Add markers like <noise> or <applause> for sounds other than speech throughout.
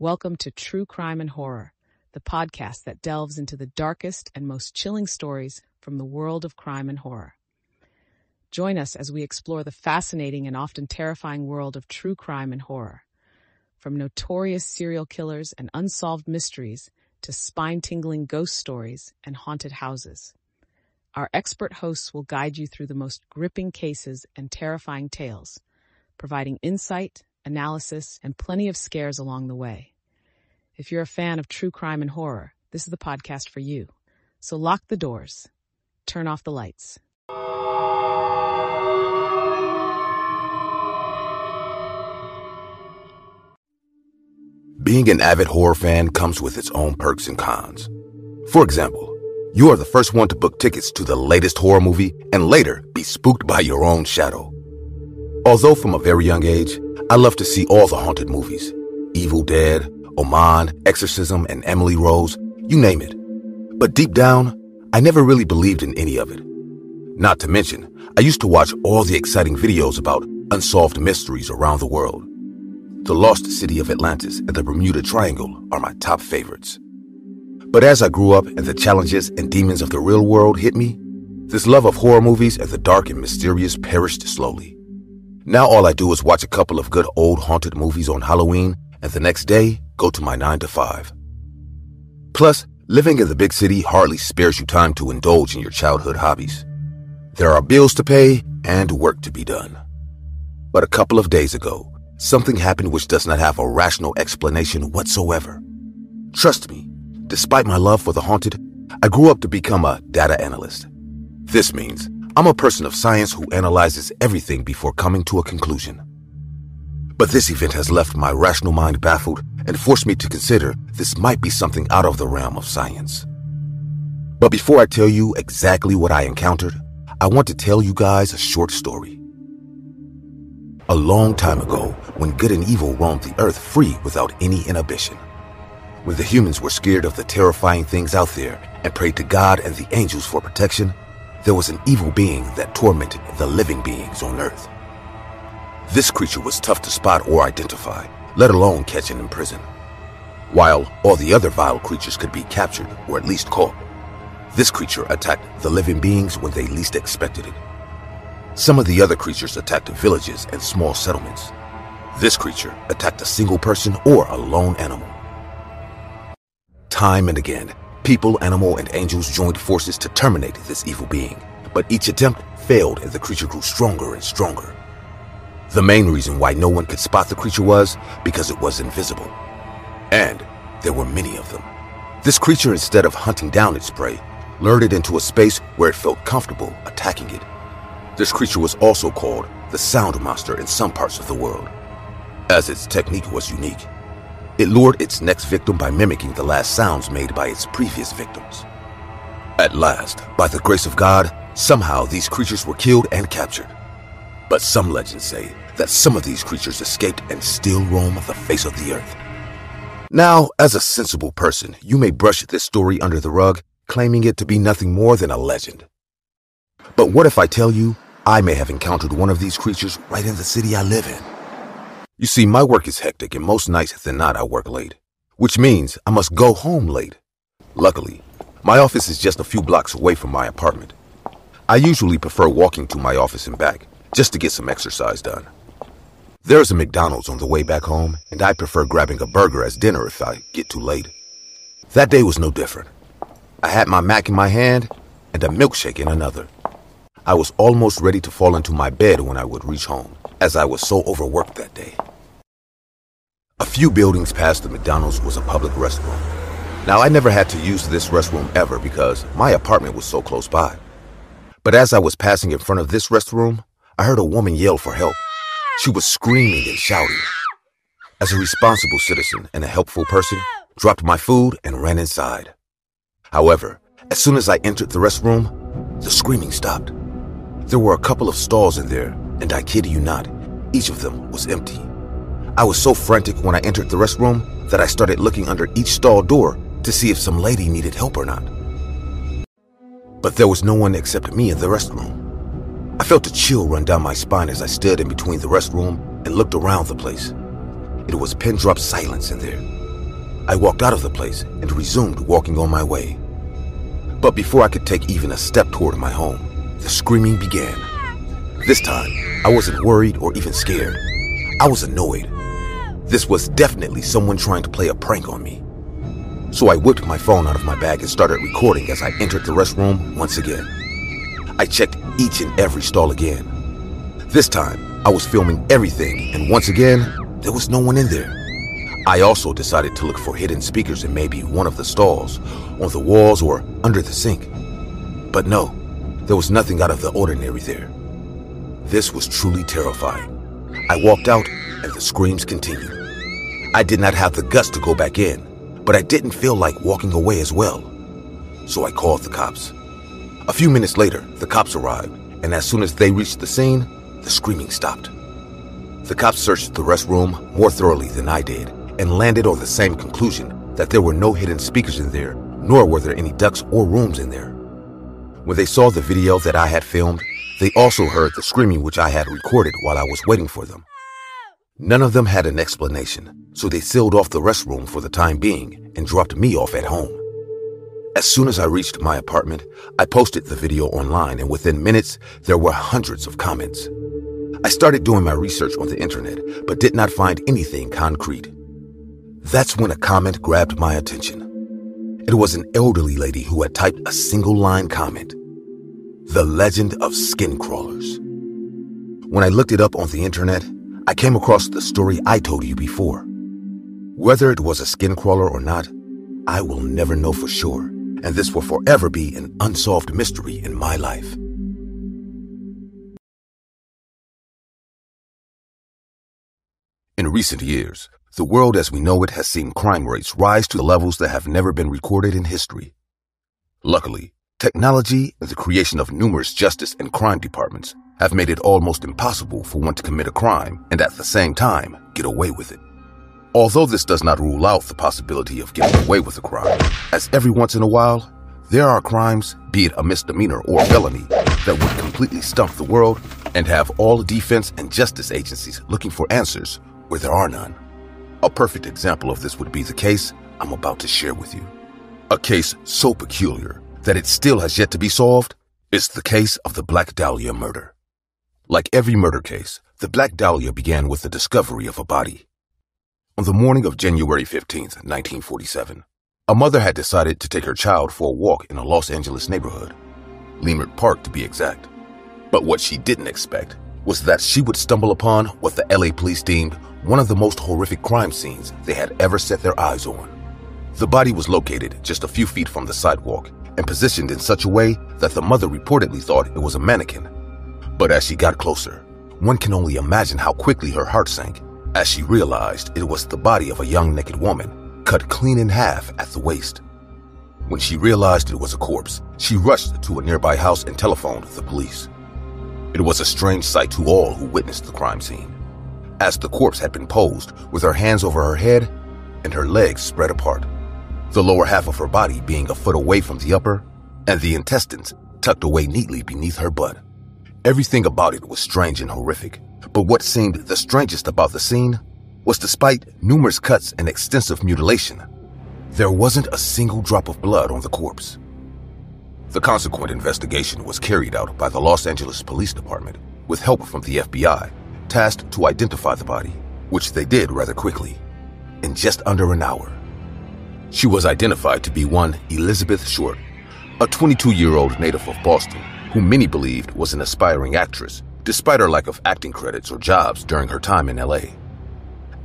Welcome to True Crime and Horror, the podcast that delves into the darkest and most chilling stories from the world of crime and horror. Join us as we explore the fascinating and often terrifying world of true crime and horror. From notorious serial killers and unsolved mysteries to spine tingling ghost stories and haunted houses. Our expert hosts will guide you through the most gripping cases and terrifying tales, providing insight, analysis, and plenty of scares along the way. If you're a fan of true crime and horror, this is the podcast for you. So lock the doors, turn off the lights. Being an avid horror fan comes with its own perks and cons. For example, you are the first one to book tickets to the latest horror movie and later be spooked by your own shadow. Although from a very young age, I love to see all the haunted movies Evil Dead, Omen, Exorcism, and Emily Rose, you name it. But deep down, I never really believed in any of it. Not to mention, I used to watch all the exciting videos about unsolved mysteries around the world. The Lost City of Atlantis and the Bermuda Triangle are my top favorites. But as I grew up and the challenges and demons of the real world hit me, this love of horror movies and the dark and mysterious perished slowly. Now all I do is watch a couple of good old haunted movies on Halloween and the next day go to my 9 to 5. Plus, living in the big city hardly spares you time to indulge in your childhood hobbies. There are bills to pay and work to be done. But a couple of days ago, something happened which does not have a rational explanation whatsoever. Trust me, Despite my love for the haunted, I grew up to become a data analyst. This means I'm a person of science who analyzes everything before coming to a conclusion. But this event has left my rational mind baffled and forced me to consider this might be something out of the realm of science. But before I tell you exactly what I encountered, I want to tell you guys a short story. A long time ago, when good and evil roamed the earth free without any inhibition, when the humans were scared of the terrifying things out there and prayed to God and the angels for protection, there was an evil being that tormented the living beings on Earth. This creature was tough to spot or identify, let alone catch and imprison. While all the other vile creatures could be captured or at least caught, this creature attacked the living beings when they least expected it. Some of the other creatures attacked villages and small settlements. This creature attacked a single person or a lone animal. Time and again, people, animal, and angels joined forces to terminate this evil being, but each attempt failed and the creature grew stronger and stronger. The main reason why no one could spot the creature was because it was invisible. And there were many of them. This creature, instead of hunting down its prey, lured it into a space where it felt comfortable attacking it. This creature was also called the Sound Monster in some parts of the world, as its technique was unique. It lured its next victim by mimicking the last sounds made by its previous victims. At last, by the grace of God, somehow these creatures were killed and captured. But some legends say that some of these creatures escaped and still roam the face of the earth. Now, as a sensible person, you may brush this story under the rug, claiming it to be nothing more than a legend. But what if I tell you I may have encountered one of these creatures right in the city I live in? You see, my work is hectic and most nights than not I work late, which means I must go home late. Luckily, my office is just a few blocks away from my apartment. I usually prefer walking to my office and back, just to get some exercise done. There's a McDonald's on the way back home, and I prefer grabbing a burger as dinner if I get too late. That day was no different. I had my Mac in my hand and a milkshake in another. I was almost ready to fall into my bed when I would reach home, as I was so overworked that day. A few buildings past the McDonald's was a public restroom. Now, I never had to use this restroom ever because my apartment was so close by. But as I was passing in front of this restroom, I heard a woman yell for help. She was screaming and shouting. As a responsible citizen and a helpful person, dropped my food and ran inside. However, as soon as I entered the restroom, the screaming stopped. There were a couple of stalls in there, and I kid you not, each of them was empty. I was so frantic when I entered the restroom that I started looking under each stall door to see if some lady needed help or not. But there was no one except me in the restroom. I felt a chill run down my spine as I stood in between the restroom and looked around the place. It was pin drop silence in there, I walked out of the place and resumed walking on my way. But before I could take even a step toward my home, the screaming began. This time, I wasn't worried or even scared. I was annoyed. This was definitely someone trying to play a prank on me. So I whipped my phone out of my bag and started recording as I entered the restroom once again. I checked each and every stall again. This time, I was filming everything, and once again, there was no one in there. I also decided to look for hidden speakers in maybe one of the stalls, on the walls, or under the sink. But no, there was nothing out of the ordinary there. This was truly terrifying. I walked out, and the screams continued. I did not have the guts to go back in, but I didn't feel like walking away as well. So I called the cops. A few minutes later, the cops arrived, and as soon as they reached the scene, the screaming stopped. The cops searched the restroom more thoroughly than I did and landed on the same conclusion that there were no hidden speakers in there, nor were there any ducts or rooms in there. When they saw the video that I had filmed, they also heard the screaming which I had recorded while I was waiting for them. None of them had an explanation, so they sealed off the restroom for the time being and dropped me off at home. As soon as I reached my apartment, I posted the video online, and within minutes, there were hundreds of comments. I started doing my research on the internet, but did not find anything concrete. That's when a comment grabbed my attention. It was an elderly lady who had typed a single line comment The Legend of Skin Crawlers. When I looked it up on the internet, I came across the story I told you before. Whether it was a skin crawler or not, I will never know for sure, and this will forever be an unsolved mystery in my life. In recent years, the world as we know it has seen crime rates rise to levels that have never been recorded in history. Luckily, technology and the creation of numerous justice and crime departments have made it almost impossible for one to commit a crime and at the same time get away with it. Although this does not rule out the possibility of getting away with a crime, as every once in a while, there are crimes, be it a misdemeanor or a felony, that would completely stump the world and have all defense and justice agencies looking for answers where there are none. A perfect example of this would be the case I'm about to share with you. A case so peculiar that it still has yet to be solved is the case of the Black Dahlia murder. Like every murder case, the Black Dahlia began with the discovery of a body. On the morning of January 15th, 1947, a mother had decided to take her child for a walk in a Los Angeles neighborhood, Leimert Park to be exact. But what she didn't expect was that she would stumble upon what the LA police deemed one of the most horrific crime scenes they had ever set their eyes on. The body was located just a few feet from the sidewalk and positioned in such a way that the mother reportedly thought it was a mannequin. But as she got closer, one can only imagine how quickly her heart sank as she realized it was the body of a young naked woman, cut clean in half at the waist. When she realized it was a corpse, she rushed to a nearby house and telephoned the police. It was a strange sight to all who witnessed the crime scene, as the corpse had been posed with her hands over her head and her legs spread apart, the lower half of her body being a foot away from the upper, and the intestines tucked away neatly beneath her butt. Everything about it was strange and horrific, but what seemed the strangest about the scene was despite numerous cuts and extensive mutilation, there wasn't a single drop of blood on the corpse. The consequent investigation was carried out by the Los Angeles Police Department with help from the FBI, tasked to identify the body, which they did rather quickly, in just under an hour. She was identified to be one Elizabeth Short, a 22 year old native of Boston, whom many believed was an aspiring actress, despite her lack of acting credits or jobs during her time in LA.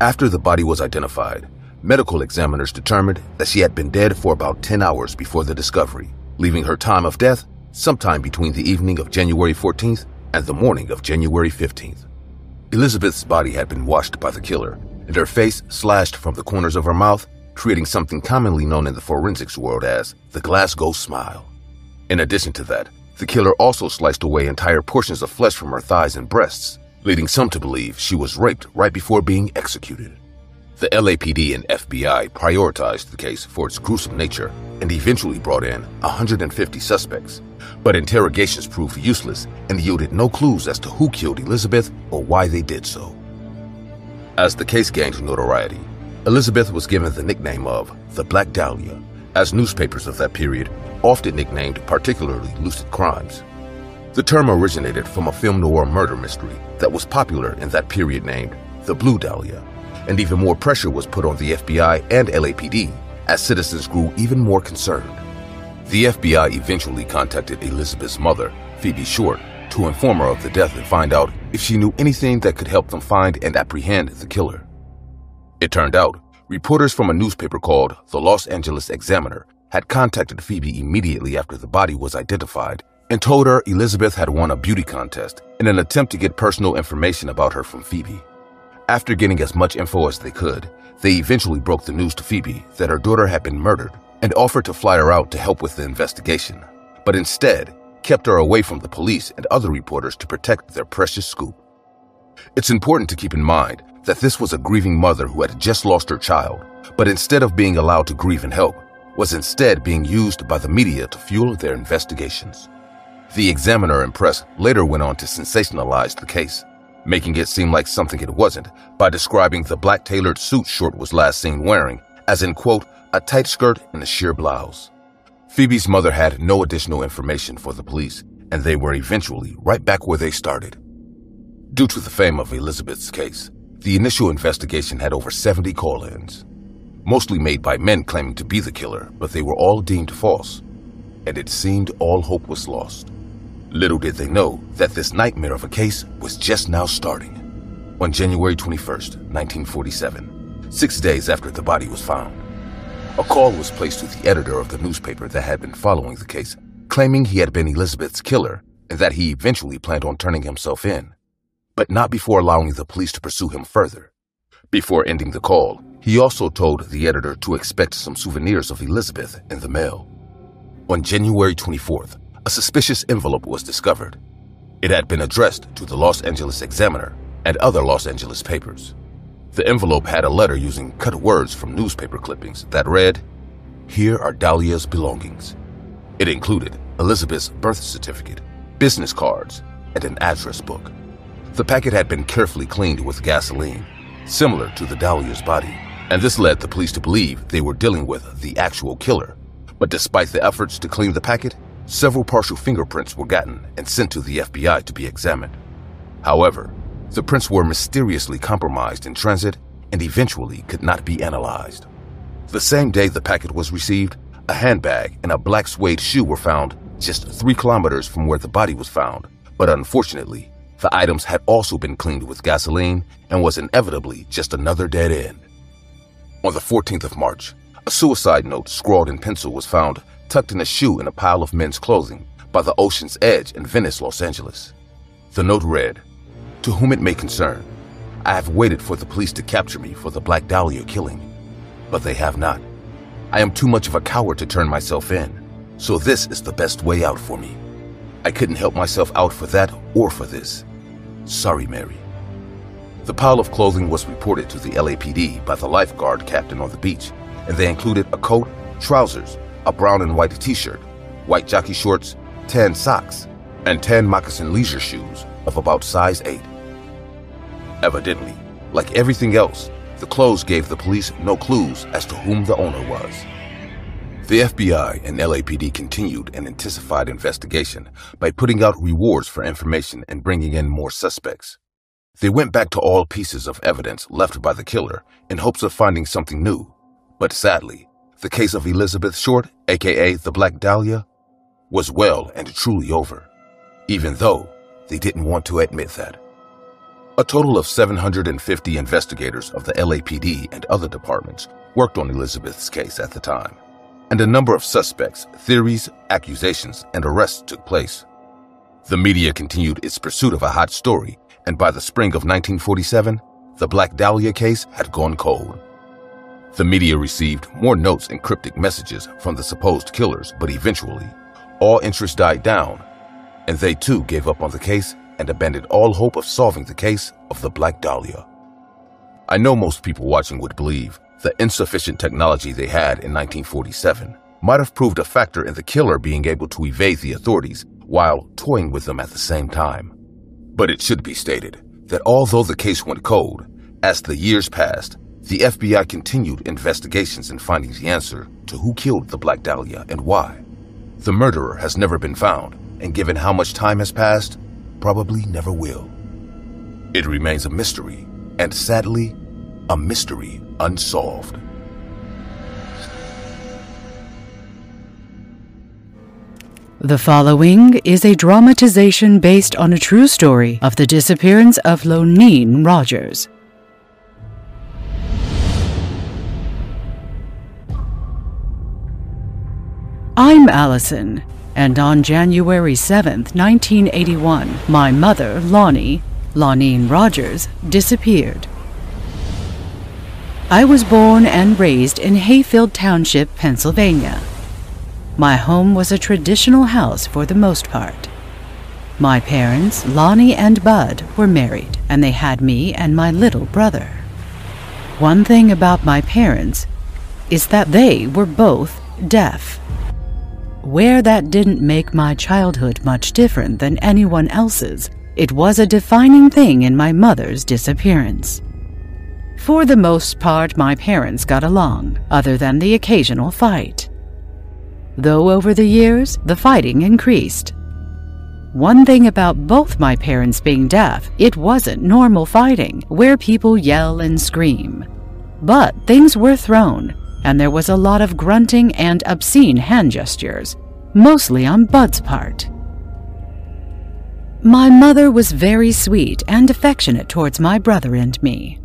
After the body was identified, medical examiners determined that she had been dead for about 10 hours before the discovery leaving her time of death sometime between the evening of January 14th and the morning of January 15th. Elizabeth's body had been washed by the killer, and her face slashed from the corners of her mouth, creating something commonly known in the forensics world as the Glasgow smile. In addition to that, the killer also sliced away entire portions of flesh from her thighs and breasts, leading some to believe she was raped right before being executed. The LAPD and FBI prioritized the case for its gruesome nature and eventually brought in 150 suspects. But interrogations proved useless and yielded no clues as to who killed Elizabeth or why they did so. As the case gained notoriety, Elizabeth was given the nickname of the Black Dahlia, as newspapers of that period often nicknamed particularly lucid crimes. The term originated from a film noir murder mystery that was popular in that period named The Blue Dahlia, and even more pressure was put on the FBI and LAPD as citizens grew even more concerned. The FBI eventually contacted Elizabeth's mother, Phoebe Short, to inform her of the death and find out if she knew anything that could help them find and apprehend the killer. It turned out, reporters from a newspaper called the Los Angeles Examiner had contacted Phoebe immediately after the body was identified and told her Elizabeth had won a beauty contest in an attempt to get personal information about her from Phoebe. After getting as much info as they could, they eventually broke the news to Phoebe that her daughter had been murdered and offered to fly her out to help with the investigation, but instead kept her away from the police and other reporters to protect their precious scoop. It's important to keep in mind that this was a grieving mother who had just lost her child, but instead of being allowed to grieve and help, was instead being used by the media to fuel their investigations. The Examiner and press later went on to sensationalize the case, making it seem like something it wasn't by describing the black tailored suit Short was last seen wearing as in, quote, a tight skirt and a sheer blouse. Phoebe's mother had no additional information for the police, and they were eventually right back where they started. Due to the fame of Elizabeth's case, the initial investigation had over 70 call ins, mostly made by men claiming to be the killer, but they were all deemed false, and it seemed all hope was lost. Little did they know that this nightmare of a case was just now starting. On January 21st, 1947, six days after the body was found, a call was placed to the editor of the newspaper that had been following the case, claiming he had been Elizabeth's killer and that he eventually planned on turning himself in but not before allowing the police to pursue him further. Before ending the call, he also told the editor to expect some souvenirs of Elizabeth in the mail. On January 24th, a suspicious envelope was discovered. It had been addressed to the Los Angeles Examiner and other Los Angeles papers. The envelope had a letter using cut words from newspaper clippings that read, Here are Dahlia's belongings. It included Elizabeth's birth certificate, business cards, and an address book. The packet had been carefully cleaned with gasoline, similar to the Dahlia's body, and this led the police to believe they were dealing with the actual killer. But despite the efforts to clean the packet, several partial fingerprints were gotten and sent to the FBI to be examined. However, the prints were mysteriously compromised in transit and eventually could not be analyzed. The same day the packet was received, a handbag and a black suede shoe were found just three kilometers from where the body was found, but unfortunately, the items had also been cleaned with gasoline and was inevitably just another dead end. On the 14th of March, a suicide note scrawled in pencil was found tucked in a shoe in a pile of men's clothing by the ocean's edge in Venice, Los Angeles. The note read, To whom it may concern, I have waited for the police to capture me for the Black Dahlia killing, but they have not. I am too much of a coward to turn myself in, so this is the best way out for me. I couldn't help myself out for that or for this. Sorry, Mary. The pile of clothing was reported to the LAPD by the lifeguard captain on the beach, and they included a coat, trousers, a brown and white t shirt, white jockey shorts, tan socks, and tan moccasin leisure shoes of about size 8. Evidently, like everything else, the clothes gave the police no clues as to whom the owner was. The FBI and LAPD continued an intensified investigation by putting out rewards for information and bringing in more suspects. They went back to all pieces of evidence left by the killer in hopes of finding something new. But sadly, the case of Elizabeth Short, aka the Black Dahlia, was well and truly over, even though they didn't want to admit that. A total of 750 investigators of the LAPD and other departments worked on Elizabeth's case at the time and a number of suspects, theories, accusations, and arrests took place. The media continued its pursuit of a hot story, and by the spring of 1947, the Black Dahlia case had gone cold. The media received more notes and cryptic messages from the supposed killers, but eventually, all interest died down, and they too gave up on the case and abandoned all hope of solving the case of the Black Dahlia. I know most people watching would believe the insufficient technology they had in 1947 might have proved a factor in the killer being able to evade the authorities while toying with them at the same time. But it should be stated that although the case went cold, as the years passed, The FBI continued investigations in finding the answer to who killed the Black Dahlia and why. The murderer has never been found, and given how much time has passed, probably never will. It remains a mystery, and sadly, a mystery unsolved. The following is a dramatization based on a true story of the disappearance of Loneen Rogers. I'm Allison, and on January 7th, 1981, my mother, Lonnie, Loneen Rogers, disappeared. I was born and raised in Hayfield Township, Pennsylvania. My home was a traditional house for the most part. My parents, Lonnie and Bud, were married, and they had me and my little brother. One thing about my parents is that they were both deaf. Where that didn't make my childhood much different than anyone else's, it was a defining thing in my mother's disappearance. For the most part, my parents got along, other than the occasional fight. Though over the years, the fighting increased. One thing about both my parents being deaf, it wasn't normal fighting, where people yell and scream. But things were thrown, and there was a lot of grunting and obscene hand gestures, mostly on Bud's part. My mother was very sweet and affectionate towards my brother and me.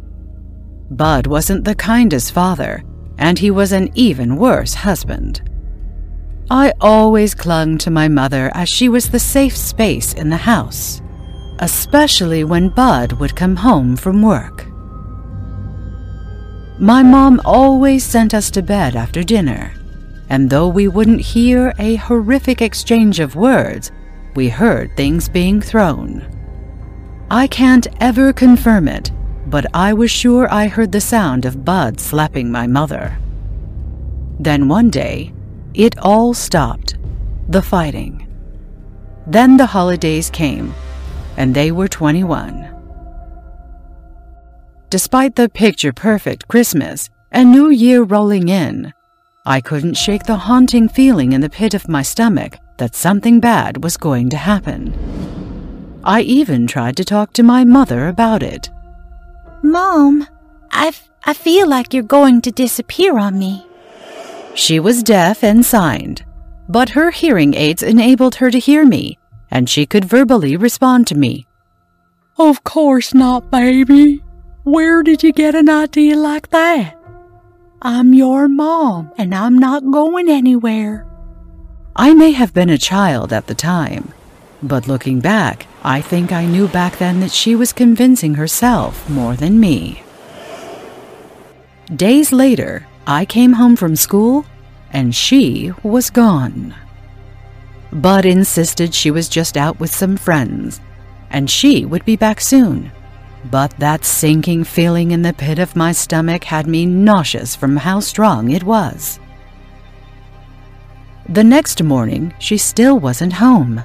Bud wasn't the kindest father, and he was an even worse husband. I always clung to my mother as she was the safe space in the house, especially when Bud would come home from work. My mom always sent us to bed after dinner, and though we wouldn't hear a horrific exchange of words, we heard things being thrown. I can't ever confirm it, but I was sure I heard the sound of Bud slapping my mother. Then one day, it all stopped the fighting. Then the holidays came, and they were 21. Despite the picture perfect Christmas and New Year rolling in, I couldn't shake the haunting feeling in the pit of my stomach that something bad was going to happen. I even tried to talk to my mother about it. Mom, I, f- I feel like you're going to disappear on me. She was deaf and signed, but her hearing aids enabled her to hear me, and she could verbally respond to me. Of course not, baby. Where did you get an idea like that? I'm your mom, and I'm not going anywhere. I may have been a child at the time, but looking back, I think I knew back then that she was convincing herself more than me. Days later, I came home from school, and she was gone. Bud insisted she was just out with some friends, and she would be back soon. But that sinking feeling in the pit of my stomach had me nauseous from how strong it was. The next morning, she still wasn't home.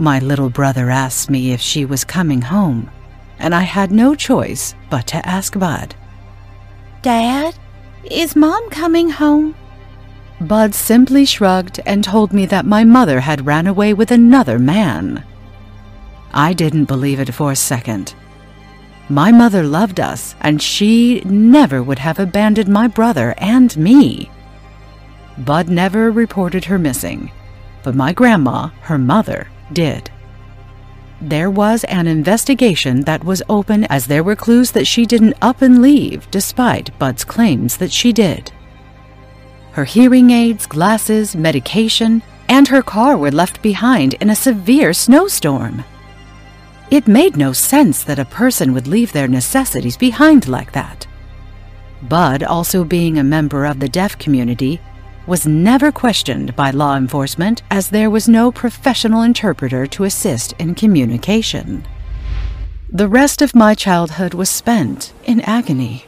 My little brother asked me if she was coming home, and I had no choice but to ask Bud. Dad, is Mom coming home? Bud simply shrugged and told me that my mother had ran away with another man. I didn't believe it for a second. My mother loved us, and she never would have abandoned my brother and me. Bud never reported her missing, but my grandma, her mother, did. There was an investigation that was open as there were clues that she didn't up and leave despite Bud's claims that she did. Her hearing aids, glasses, medication, and her car were left behind in a severe snowstorm. It made no sense that a person would leave their necessities behind like that. Bud, also being a member of the deaf community, was never questioned by law enforcement as there was no professional interpreter to assist in communication. The rest of my childhood was spent in agony.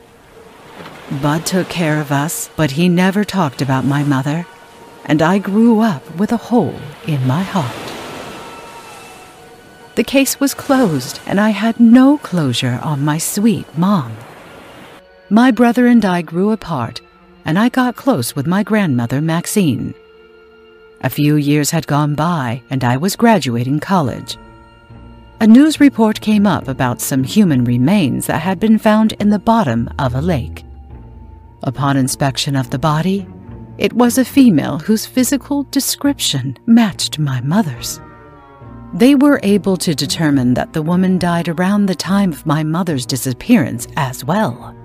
Bud took care of us, but he never talked about my mother, and I grew up with a hole in my heart. The case was closed, and I had no closure on my sweet mom. my brother and I grew apart, and I got close with my grandmother, Maxine. A few years had gone by, and I was graduating college. A news report came up about some human remains that had been found in the bottom of a lake. Upon inspection of the body, it was a female whose physical description matched my mother's. They were able to determine that the woman died around the time of my mother's disappearance as well.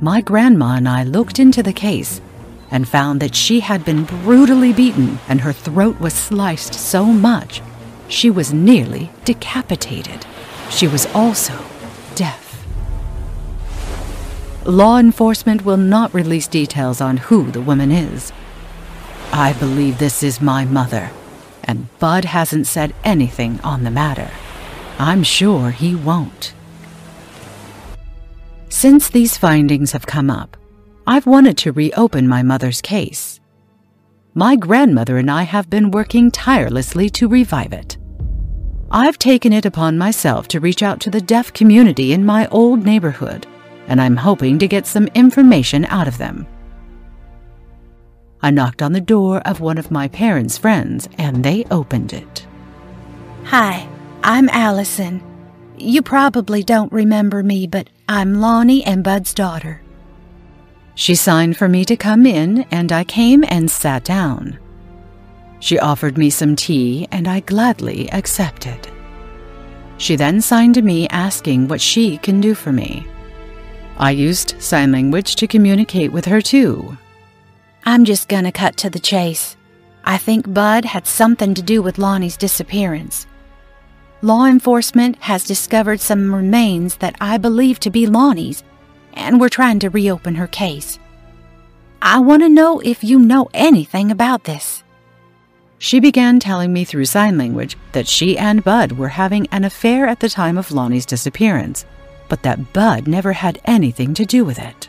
My grandma and I looked into the case and found that she had been brutally beaten and her throat was sliced so much she was nearly decapitated. She was also deaf. Law enforcement will not release details on who the woman is. I believe this is my mother and Bud hasn't said anything on the matter. I'm sure he won't. Since these findings have come up, I've wanted to reopen my mother's case. My grandmother and I have been working tirelessly to revive it. I've taken it upon myself to reach out to the deaf community in my old neighborhood, and I'm hoping to get some information out of them. I knocked on the door of one of my parents' friends, and they opened it. Hi, I'm Allison. You probably don't remember me, but I'm Lonnie and Bud's daughter. She signed for me to come in, and I came and sat down. She offered me some tea, and I gladly accepted. She then signed to me asking what she can do for me. I used sign language to communicate with her too, I'm just gonna cut to the chase. I think Bud had something to do with Lonnie's disappearance. Law enforcement has discovered some remains that I believe to be Lonnie's, and we're trying to reopen her case. I want to know if you know anything about this. She began telling me through sign language that she and Bud were having an affair at the time of Lonnie's disappearance, but that Bud never had anything to do with it.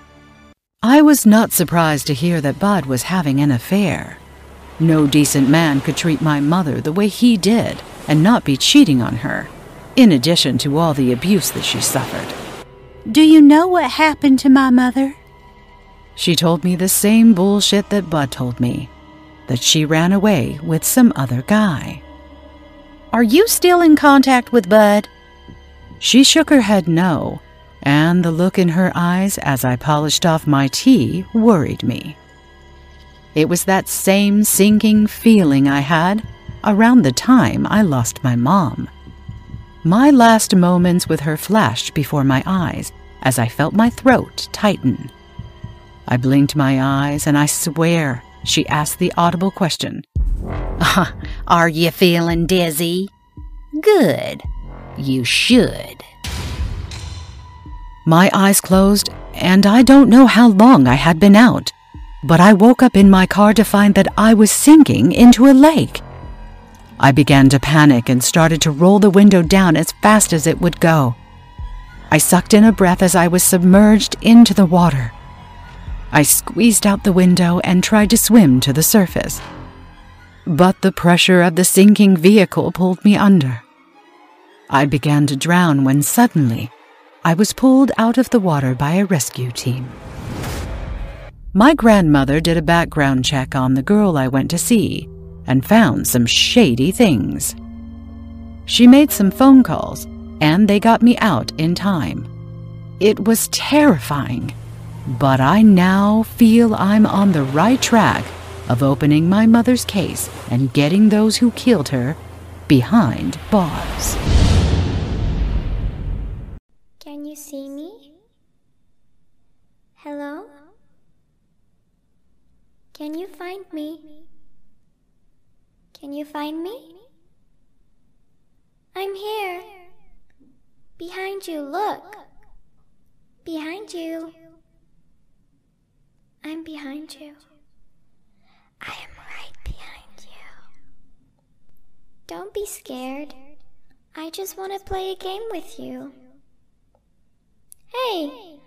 I was not surprised to hear that Bud was having an affair. No decent man could treat my mother the way he did and not be cheating on her, in addition to all the abuse that she suffered. Do you know what happened to my mother? She told me the same bullshit that Bud told me that she ran away with some other guy. Are you still in contact with Bud? She shook her head no and the look in her eyes as I polished off my tea worried me. It was that same sinking feeling I had around the time I lost my mom. My last moments with her flashed before my eyes as I felt my throat tighten. I blinked my eyes and I swear she asked the audible question <laughs> Are you feeling dizzy? Good. You should. My eyes closed, and I don't know how long I had been out, but I woke up in my car to find that I was sinking into a lake. I began to panic and started to roll the window down as fast as it would go. I sucked in a breath as I was submerged into the water. I squeezed out the window and tried to swim to the surface. But the pressure of the sinking vehicle pulled me under. I began to drown when suddenly I was pulled out of the water by a rescue team. My grandmother did a background check on the girl I went to see and found some shady things. She made some phone calls, and they got me out in time. It was terrifying, but I now feel I'm on the right track of opening my mother's case and getting those who killed her behind bars Can you see me? Hello? Can you find me? Can you find me? I'm here. Behind you, look. Behind you. I'm behind you. I am right behind you. Don't be scared. I just want to play a game with you. Hey,